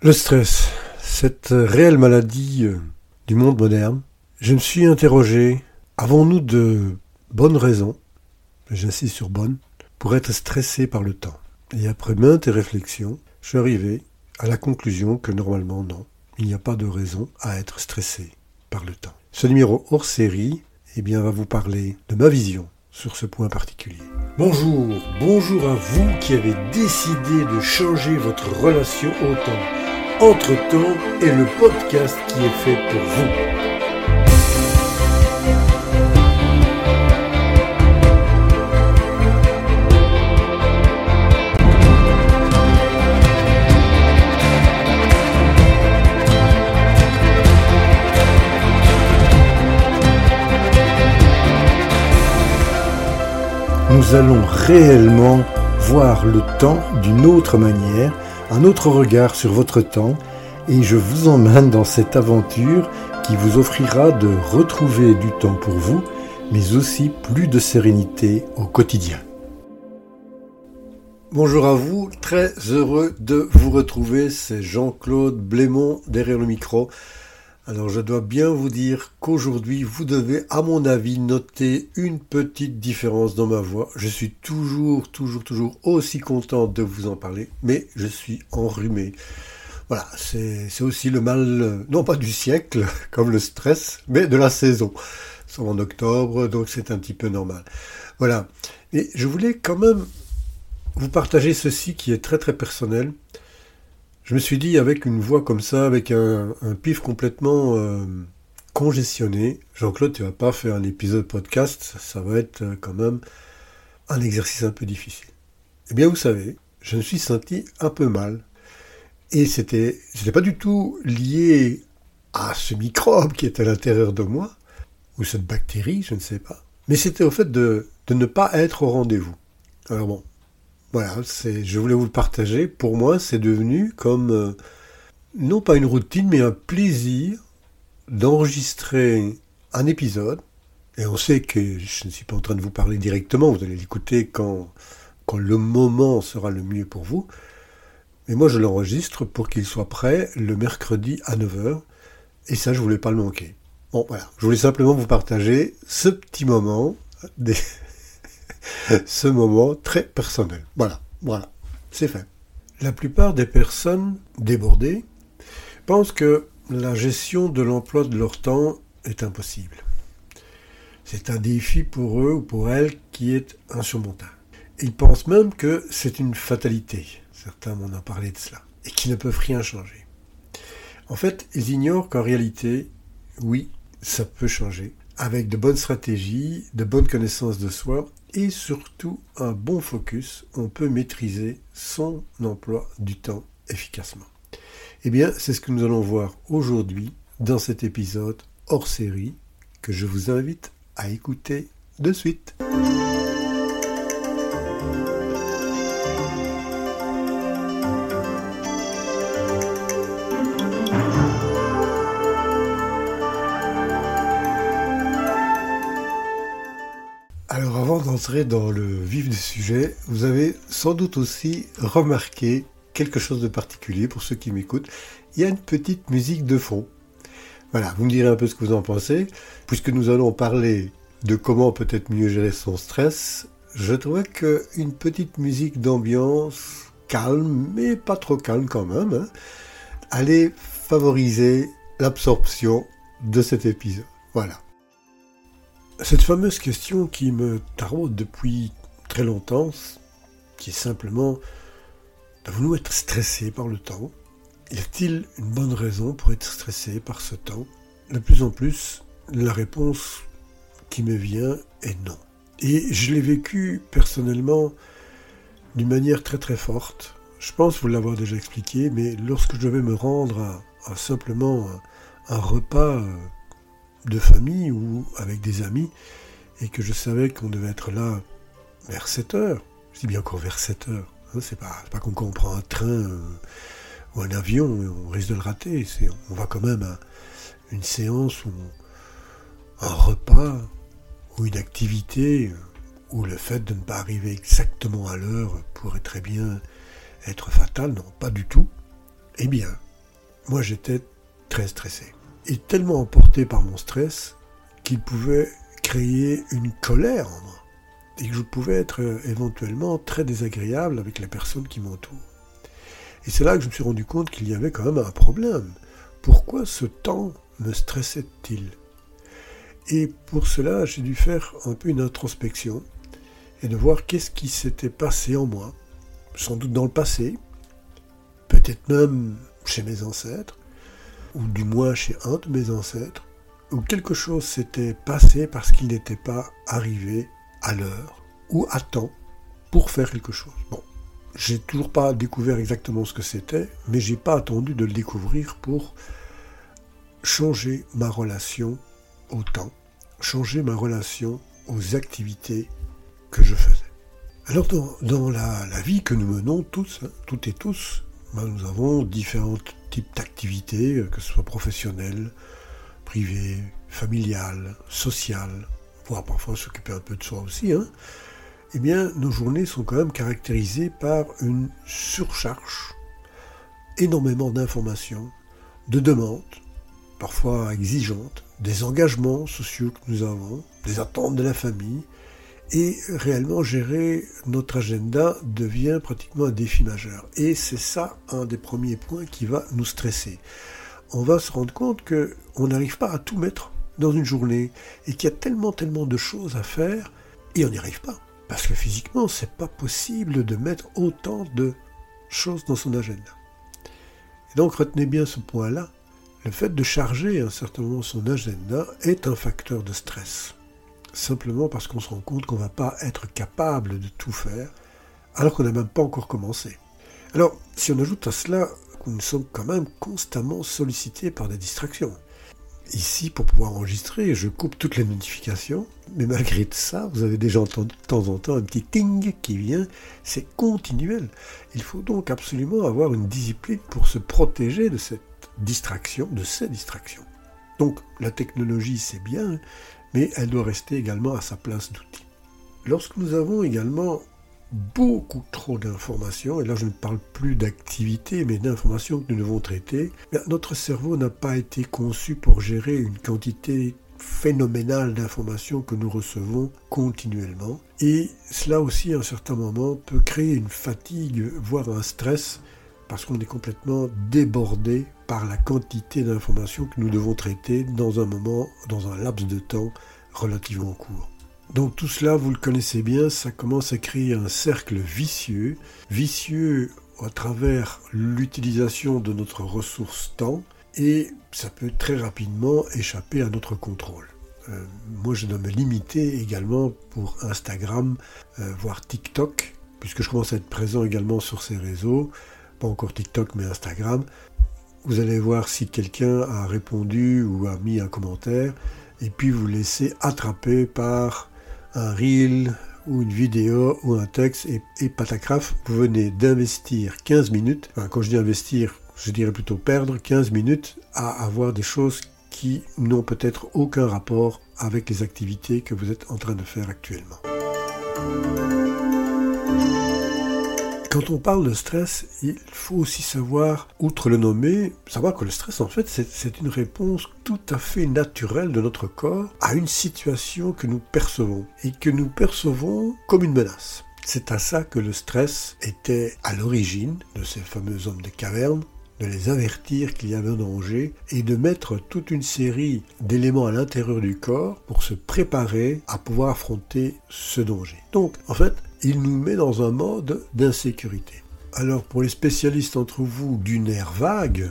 Le stress, cette réelle maladie euh, du monde moderne, je me suis interrogé, avons-nous de bonnes raisons, j'insiste sur bonnes, pour être stressé par le temps? Et après maintes réflexions, je suis arrivé à la conclusion que normalement non, il n'y a pas de raison à être stressé par le temps. Ce numéro hors série eh bien, va vous parler de ma vision sur ce point particulier. Bonjour, bonjour à vous qui avez décidé de changer votre relation au temps entre-temps est le podcast qui est fait pour vous. Nous allons réellement voir le temps d'une autre manière un autre regard sur votre temps et je vous emmène dans cette aventure qui vous offrira de retrouver du temps pour vous, mais aussi plus de sérénité au quotidien. Bonjour à vous, très heureux de vous retrouver, c'est Jean-Claude Blémont derrière le micro. Alors je dois bien vous dire qu'aujourd'hui vous devez à mon avis noter une petite différence dans ma voix. Je suis toujours, toujours, toujours aussi content de vous en parler, mais je suis enrhumé. Voilà, c'est aussi le mal, non pas du siècle, comme le stress, mais de la saison. Nous sommes en octobre, donc c'est un petit peu normal. Voilà. Et je voulais quand même vous partager ceci qui est très très personnel. Je me suis dit, avec une voix comme ça, avec un, pif complètement euh, congestionné, Jean-Claude, tu vas pas faire un épisode podcast, ça va être euh, quand même un exercice un peu difficile. Eh bien, vous savez, je me suis senti un peu mal. Et c'était, c'était pas du tout lié à ce microbe qui est à l'intérieur de moi, ou cette bactérie, je ne sais pas. Mais c'était au fait de, de ne pas être au rendez-vous. Alors bon, voilà, je voulais vous le partager. Pour moi, c'est devenu comme, euh, non pas une routine, mais un plaisir d'enregistrer un épisode. Et on sait que je ne suis pas en train de vous parler directement, vous allez l'écouter quand, quand le moment sera le mieux pour vous. Mais moi, je l'enregistre pour qu'il soit prêt le mercredi à 9h. Et ça, je voulais pas le manquer. Bon, voilà. Je voulais simplement vous partager ce petit moment des, ce moment très personnel. Voilà, voilà, c'est fait. La plupart des personnes débordées pensent que la gestion de l'emploi de leur temps est impossible. C'est un défi pour eux ou pour elles qui est insurmontable. Ils pensent même que c'est une fatalité. Certains m'en ont parlé de cela. Et qu'ils ne peuvent rien changer. En fait, ils ignorent qu'en réalité, oui, ça peut changer. Avec de bonnes stratégies, de bonnes connaissances de soi et surtout un bon focus, on peut maîtriser son emploi du temps efficacement. Eh bien, c'est ce que nous allons voir aujourd'hui dans cet épisode hors série que je vous invite à écouter de suite. Dans le vif du sujet, vous avez sans doute aussi remarqué quelque chose de particulier pour ceux qui m'écoutent. Il y a une petite musique de fond. Voilà, vous me direz un peu ce que vous en pensez. Puisque nous allons parler de comment peut-être mieux gérer son stress, je trouvais qu'une petite musique d'ambiance calme, mais pas trop calme quand même, hein, allait favoriser l'absorption de cet épisode. Voilà. Cette fameuse question qui me taraude depuis très longtemps, qui est simplement devons-nous être stressés par le temps? Y a-t-il une bonne raison pour être stressé par ce temps? De plus en plus, la réponse qui me vient est non. Et je l'ai vécu personnellement d'une manière très très forte. Je pense vous l'avoir déjà expliqué, mais lorsque je devais me rendre à, simplement un repas euh, de famille ou avec des amis, et que je savais qu'on devait être là vers 7 heures. Je dis bien encore vers 7 heures. Hein, c'est pas, pas qu'on prend un train euh, ou un avion on risque de le rater. On va quand même à une séance ou un repas ou une activité où le fait de ne pas arriver exactement à l'heure pourrait très bien être fatal. Non, pas du tout. Eh bien, moi j'étais très stressé. Tellement emporté par mon stress qu'il pouvait créer une colère en moi. Et que je pouvais être euh, éventuellement très désagréable avec les personnes qui m'entourent. Et c'est là que je me suis rendu compte qu'il y avait quand même un problème. Pourquoi ce temps me stressait-il? Et pour cela, j'ai dû faire un peu une introspection et de voir qu'est-ce qui s'était passé en moi, sans doute dans le passé, peut-être même chez mes ancêtres, ou du moins chez un de mes ancêtres, où quelque chose s'était passé parce qu'il n'était pas arrivé à l'heure ou à temps pour faire quelque chose. Bon, j'ai toujours pas découvert exactement ce que c'était, mais j'ai pas attendu de le découvrir pour changer ma relation au temps, changer ma relation aux activités que je faisais. Alors dans, la, vie que nous menons tous, hein, toutes et tous, ben, nous avons différents types d'activités, euh, que ce soit professionnelles, privées, familiales, sociales, voire parfois s'occuper un peu de soi aussi. Hein. Eh bien, nos journées sont quand même caractérisées par une surcharge, énormément d'informations, de demandes, parfois exigeantes, des engagements sociaux que nous avons, des attentes de la famille, et réellement gérer notre agenda devient pratiquement un défi majeur. Et c'est ça un des premiers points qui va nous stresser. On va se rendre compte qu'on n'arrive pas à tout mettre dans une journée et qu'il y a tellement tellement de choses à faire et on n'y arrive pas. Parce que physiquement, c'est pas possible de mettre autant de choses dans son agenda. Et donc retenez bien ce point-là. Le fait de charger un certain moment son agenda est un facteur de stress simplement parce qu'on se rend compte qu'on ne va pas être capable de tout faire, alors qu'on n'a même pas encore commencé. Alors, si on ajoute à cela que nous sommes quand même constamment sollicités par des distractions. Ici, pour pouvoir enregistrer, je coupe toutes les notifications, mais malgré ça, vous avez déjà entendu de temps en temps un petit ting qui vient, c'est continuel. Il faut donc absolument avoir une discipline pour se protéger de cette distraction, de ces distractions. Donc la technologie, c'est bien, mais elle doit rester également à sa place d'outil. Lorsque nous avons également beaucoup trop d'informations, et là je ne parle plus d'activités, mais d'informations que nous devons traiter, notre cerveau n'a pas été conçu pour gérer une quantité phénoménale d'informations que nous recevons continuellement. Et cela aussi, à un certain moment, peut créer une fatigue, voire un stress, parce qu'on est complètement débordé par la quantité d'informations que nous devons traiter dans un moment, dans un laps de temps relativement court. Donc tout cela, vous le connaissez bien, ça commence à créer un cercle vicieux, vicieux à travers l'utilisation de notre ressource temps, et ça peut très rapidement échapper à notre contrôle. Euh, moi, je dois me limiter également pour Instagram, euh, voire TikTok, puisque je commence à être présent également sur ces réseaux, pas encore TikTok, mais Instagram. Vous allez voir si quelqu'un a répondu ou a mis un commentaire, et puis vous laissez attraper par un reel ou une vidéo ou un texte, et, et patacraf, vous venez d'investir 15 minutes, enfin, quand je dis investir, je dirais plutôt perdre 15 minutes à avoir des choses qui n'ont peut-être aucun rapport avec les activités que vous êtes en train de faire actuellement. Quand on parle de stress, il faut aussi savoir, outre le nommer, savoir que le stress, en fait, c'est une réponse tout à fait naturelle de notre corps à une situation que nous percevons et que nous percevons comme une menace. C'est à ça que le stress était à l'origine de ces fameux hommes de caverne, de les avertir qu'il y avait un danger et de mettre toute une série d'éléments à l'intérieur du corps pour se préparer à pouvoir affronter ce danger. Donc, en fait, il nous met dans un mode d'insécurité. Alors pour les spécialistes entre vous du nerf vague,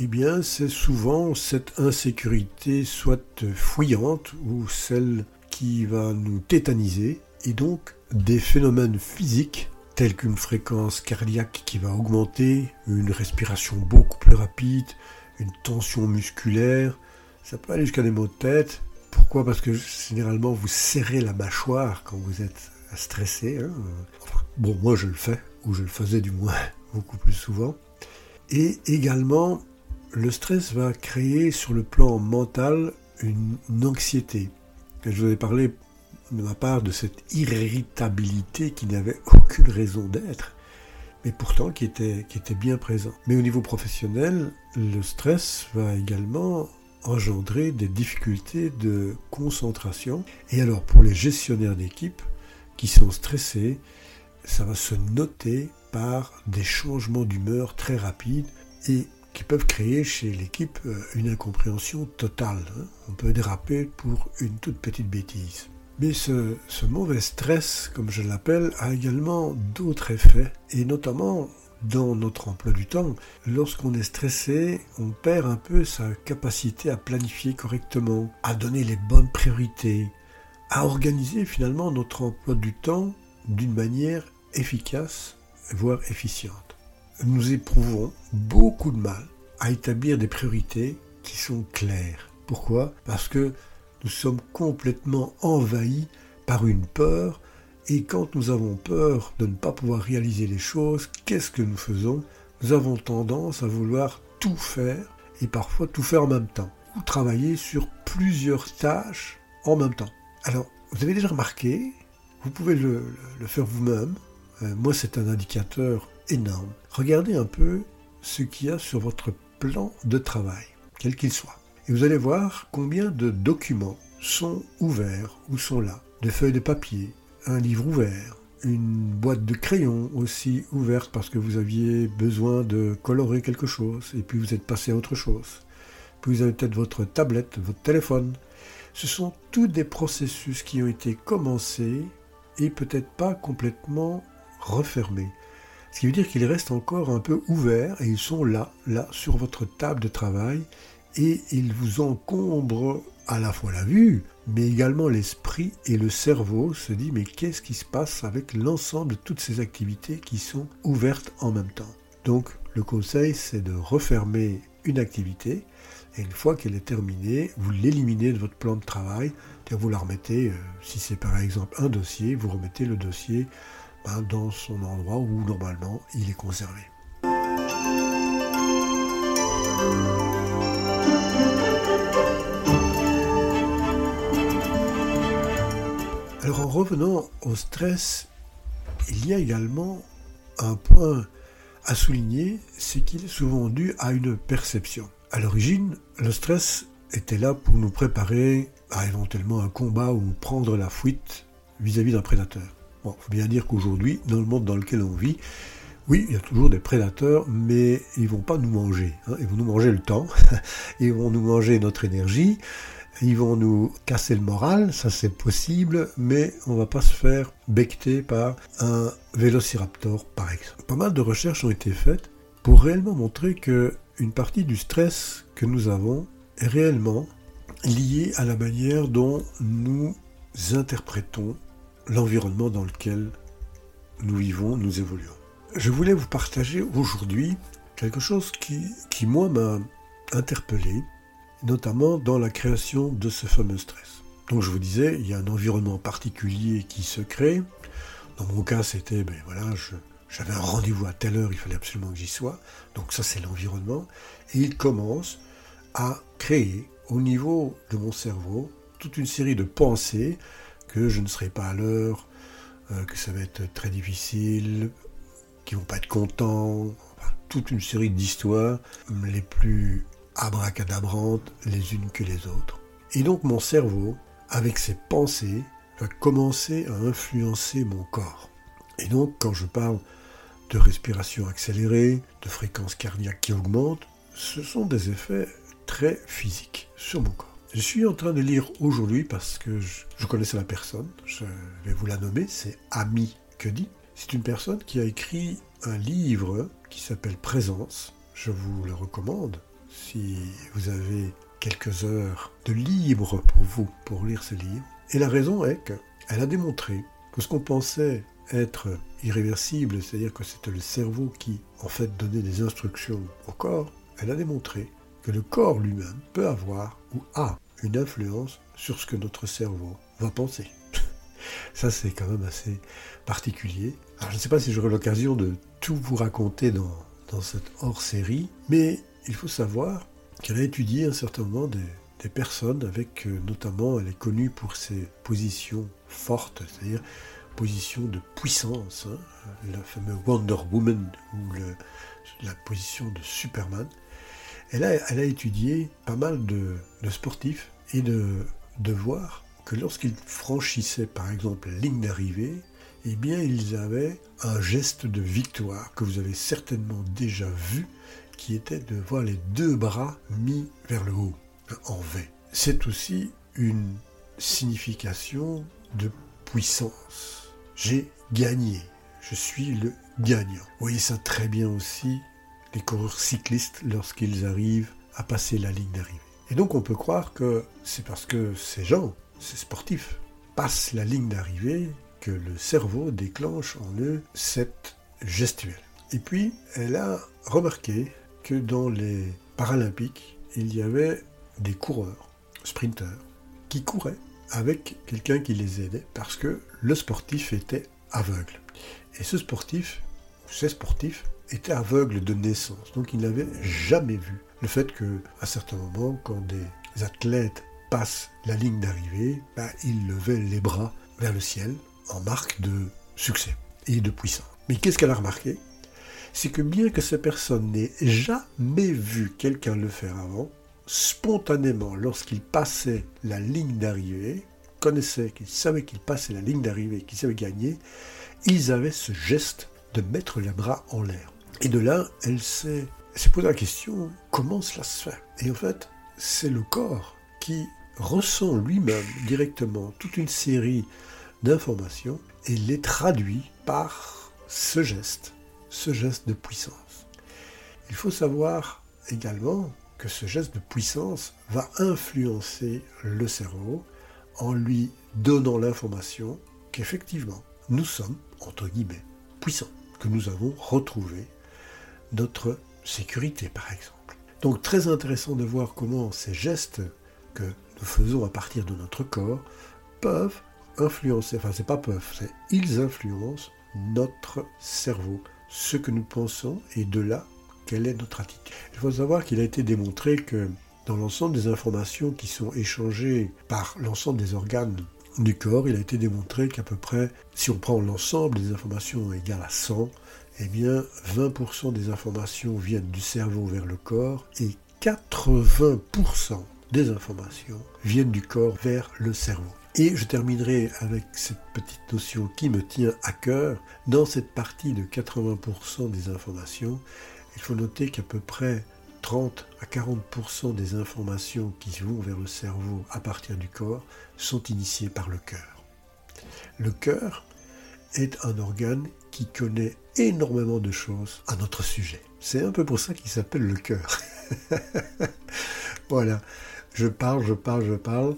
eh bien c'est souvent cette insécurité soit fouillante ou celle qui va nous tétaniser et donc des phénomènes physiques tels qu'une fréquence cardiaque qui va augmenter, une respiration beaucoup plus rapide, une tension musculaire, ça peut aller jusqu'à des maux de tête. Pourquoi? Parce que généralement vous serrez la mâchoire quand vous êtes stressé. Hein. Bon, moi je le fais, ou je le faisais du moins beaucoup plus souvent. Et également, le stress va créer sur le plan mental une, anxiété. je vous ai parlé de ma part de cette irritabilité qui n'avait aucune raison d'être. mais pourtant qui était, qui était bien présent. Mais au niveau professionnel, le stress va également engendrer des difficultés de concentration. Et alors pour les gestionnaires d'équipe qui sont stressés, ça va se noter par des changements d'humeur très rapides et qui peuvent créer chez l'équipe euh, une incompréhension totale. Hein. On peut déraper pour une toute petite bêtise. Mais ce, mauvais stress, comme je l'appelle, a également d'autres effets, et notamment dans notre emploi du temps. Lorsqu'on est stressé, on perd un peu sa capacité à planifier correctement, à donner les bonnes priorités, à organiser finalement notre emploi du temps d'une manière efficace, voire efficiente. Nous éprouvons beaucoup de mal à établir des priorités qui sont claires. Pourquoi? Parce que nous sommes complètement envahis par une peur et quand nous avons peur de ne pas pouvoir réaliser les choses, qu'est-ce que nous faisons? Nous avons tendance à vouloir tout faire et parfois tout faire en même temps ou travailler sur plusieurs tâches en même temps. Alors, vous avez déjà remarqué, vous pouvez le, faire vous-même, euh, moi c'est un indicateur énorme. Regardez un peu ce qu'il y a sur votre plan de travail, quel qu'il soit. Et vous allez voir combien de documents sont ouverts ou sont là. Des feuilles de papier, un livre ouvert, une boîte de crayons aussi ouverte parce que vous aviez besoin de colorer quelque chose et puis vous êtes passé à autre chose. Puis vous avez peut-être votre tablette, votre téléphone. Ce sont tous des processus qui ont été commencés et peut-être pas complètement refermés. Ce qui veut dire qu'ils restent encore un peu ouverts et ils sont là, là, sur votre table de travail et ils vous encombrent à la fois la vue, mais également l'esprit et le cerveau se dit mais qu'est-ce qui se passe avec l'ensemble de toutes ces activités qui sont ouvertes en même temps? Donc le conseil c'est de refermer une activité et une fois qu'elle est terminée, vous l'éliminez de votre plan de travail, vous la remettez, euh, si c'est par exemple un dossier, vous remettez le dossier ben, dans son endroit où normalement il est conservé. Alors en revenant au stress, il y a également un point à souligner, c'est qu'il est souvent dû à une perception. À l'origine, le stress était là pour nous préparer à éventuellement un combat ou prendre la fuite vis-à-vis d'un prédateur. Bon, faut bien dire qu'aujourd'hui, dans le monde dans lequel on vit, oui, il y a toujours des prédateurs, mais ils vont pas nous manger. Hein. Ils vont nous manger le temps, ils vont nous manger notre énergie, ils vont nous casser le moral, ça c'est possible, mais on va pas se faire becter par un vélociraptor par exemple. Pas mal de recherches ont été faites pour réellement montrer que une partie du stress que nous avons est réellement liée à la manière dont nous interprétons l'environnement dans lequel nous vivons, nous évoluons. Je voulais vous partager aujourd'hui quelque chose qui, moi, m'a interpellé notamment dans la création de ce fameux stress. Donc je vous disais, il y a un environnement particulier qui se crée. Dans mon cas, c'était, ben voilà, j'avais un rendez-vous à telle heure, il fallait absolument que j'y sois. Donc ça, c'est l'environnement. Et il commence à créer au niveau de mon cerveau toute une série de pensées que je ne serai pas à l'heure, euh, que ça va être très difficile, qu'ils vont pas être contents, toute une série d'histoires les plus abracadabrantes les unes que les autres. Et donc mon cerveau, avec ses pensées, va commencer à influencer mon corps. Et donc quand je parle de respiration accélérée, de fréquence cardiaque qui augmente, ce sont des effets très physiques sur mon corps. Je suis en train de lire aujourd'hui parce que je, connaissais la personne, je vais vous la nommer, c'est Ami dit. C'est une personne qui a écrit un livre qui s'appelle Présence. Je vous le recommande si vous avez quelques heures de libre pour vous pour lire ce livre. Et la raison est qu'elle a démontré que ce qu'on pensait être irréversible, c'est-à-dire que c'était le cerveau qui en fait donnait des instructions au corps, elle a démontré que le corps lui-même peut avoir ou a une influence sur ce que notre cerveau va penser. Ça, c'est quand même assez particulier. Alors, je ne sais pas si j'aurai l'occasion de tout vous raconter dans, dans cette hors-série, mais il faut savoir qu'elle a étudié un certain moment des, personnes avec, euh, notamment, elle est connue pour ses positions fortes, c'est-à-dire position de puissance, hein, la fameuse Wonder Woman ou la position de Superman. Elle a, elle a étudié pas mal de, sportifs et de, de voir que lorsqu'ils franchissaient par exemple la ligne d'arrivée, eh bien ils avaient un geste de victoire que vous avez certainement déjà vu, qui était de voir les deux bras mis vers le haut, en V. C'est aussi une signification de puissance. J'ai gagné. Je suis le gagnant. Vous voyez ça très bien aussi, les coureurs cyclistes, lorsqu'ils arrivent à passer la ligne d'arrivée. Et donc on peut croire que c'est parce que ces gens, ces sportifs, passent la ligne d'arrivée que le cerveau déclenche en eux cette gestuelle. Et puis, elle a remarqué que dans les Paralympiques, il y avait des coureurs, sprinteurs, qui couraient avec quelqu'un qui les aidait parce que le sportif était aveugle. Et ce sportif, ces sportifs, étaient aveugles de naissance. Donc il n'avait jamais vu le fait que, à certains moments, quand des athlètes passent la ligne d'arrivée, bah, ils levaient les bras vers le ciel en marque de succès et de puissance. Mais qu'est-ce qu'elle a remarqué? C'est que bien que ces personnes n'aient jamais vu quelqu'un le faire avant, spontanément, lorsqu'il passait la ligne d'arrivée, connaissaient, qu'ils savaient qu'il passait la ligne d'arrivée, qu'ils savaient gagner, ils avaient ce geste de mettre les bras en l'air. Et de là, elle s'est, posé la question, comment cela se fait? Et en fait, c'est le corps qui ressent lui-même directement toute une série d'informations et les traduit par ce geste, ce geste de puissance. Il faut savoir également que ce geste de puissance va influencer le cerveau en lui donnant l'information qu'effectivement, nous sommes, entre guillemets, puissants, que nous avons retrouvé notre sécurité, par exemple. Donc très intéressant de voir comment ces gestes que nous faisons à partir de notre corps peuvent influencer, enfin c'est pas peuvent, c'est ils influencent notre cerveau, ce que nous pensons et de là quelle est notre attitude. Il faut savoir qu'il a été démontré que dans l'ensemble des informations qui sont échangées par l'ensemble des organes du corps, il a été démontré qu'à peu près, si on prend l'ensemble des informations égales à 100, eh bien 20% des informations viennent du cerveau vers le corps et 80% des informations viennent du corps vers le cerveau. Et je terminerai avec cette petite notion qui me tient à cœur. Dans cette partie de 80% des informations, il faut noter qu'à peu près 30 à 40% des informations qui vont vers le cerveau à partir du corps sont initiées par le cœur. Le cœur est un organe qui connaît énormément de choses à notre sujet. C'est un peu pour ça qu'il s'appelle le cœur. voilà, je parle, je parle, je parle.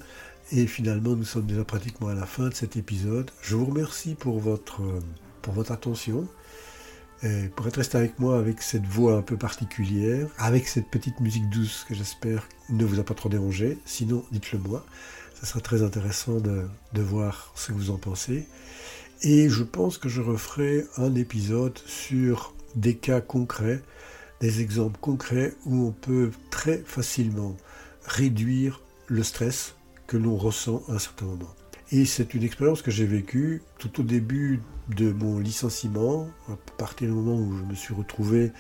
Et finalement, nous sommes déjà pratiquement à la fin de cet épisode. Je vous remercie pour votre, pour votre attention. Pour être resté avec moi avec cette voix un peu particulière, avec cette petite musique douce que j'espère ne vous a pas trop dérangé. Sinon, dites-le moi. Ça sera très intéressant de, de voir ce que vous en pensez. Et je pense que je referai un épisode sur des cas concrets, des exemples concrets où on peut très facilement réduire le stress que l'on ressent à un certain moment. Et c'est une expérience que j'ai vécue tout au début de mon licenciement, à partir du moment où je me suis retrouvé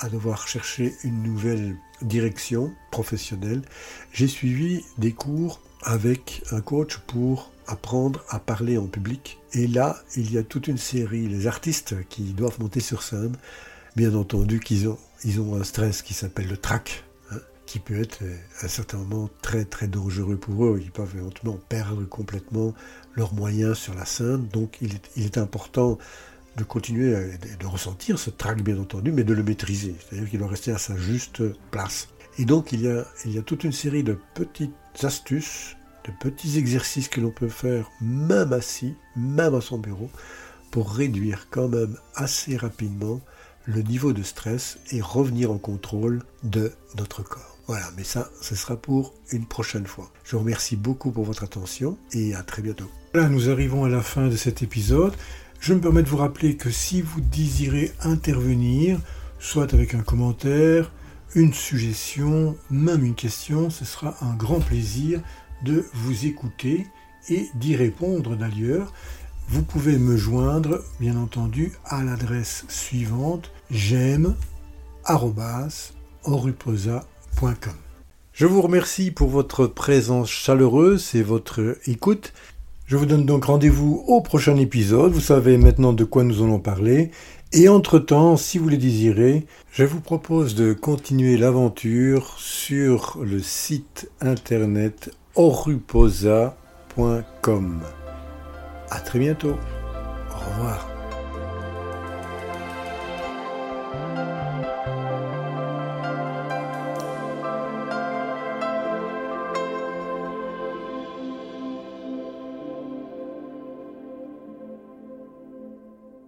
à devoir chercher une nouvelle direction professionnelle. J'ai suivi des cours avec un coach pour apprendre à parler en public. Et là, il y a toute une série, les artistes qui doivent monter sur scène, bien entendu qu'ils ont, ils ont un stress qui s'appelle le trac qui peut être euh, à un certain moment très très dangereux pour eux. Ils peuvent éventuellement perdre complètement leurs moyens sur la scène. Donc il est, important de continuer de ressentir ce trac bien entendu, mais de le maîtriser. C'est-à-dire qu'il doit rester à sa juste place. Et donc il y a toute une série de petites astuces, de petits exercices que l'on peut faire même assis, même à son bureau, pour réduire quand même assez rapidement le niveau de stress et revenir en contrôle de notre corps. Voilà, mais ça, ce sera pour une prochaine fois. Je vous remercie beaucoup pour votre attention et à très bientôt. Voilà, nous arrivons à la fin de cet épisode. Je me permets de vous rappeler que si vous désirez intervenir, soit avec un commentaire, une suggestion, même une question, ce sera un grand plaisir de vous écouter et d'y répondre d'ailleurs. vous pouvez me joindre, bien entendu, à l'adresse suivante j'aime Je vous remercie pour votre présence chaleureuse et votre écoute. Je vous donne donc rendez-vous au prochain épisode. Vous savez maintenant de quoi nous allons parler. Et entre-temps, si vous le désirez, je vous propose de continuer l'aventure sur le site internet oruposa.com. À très bientôt. Au revoir.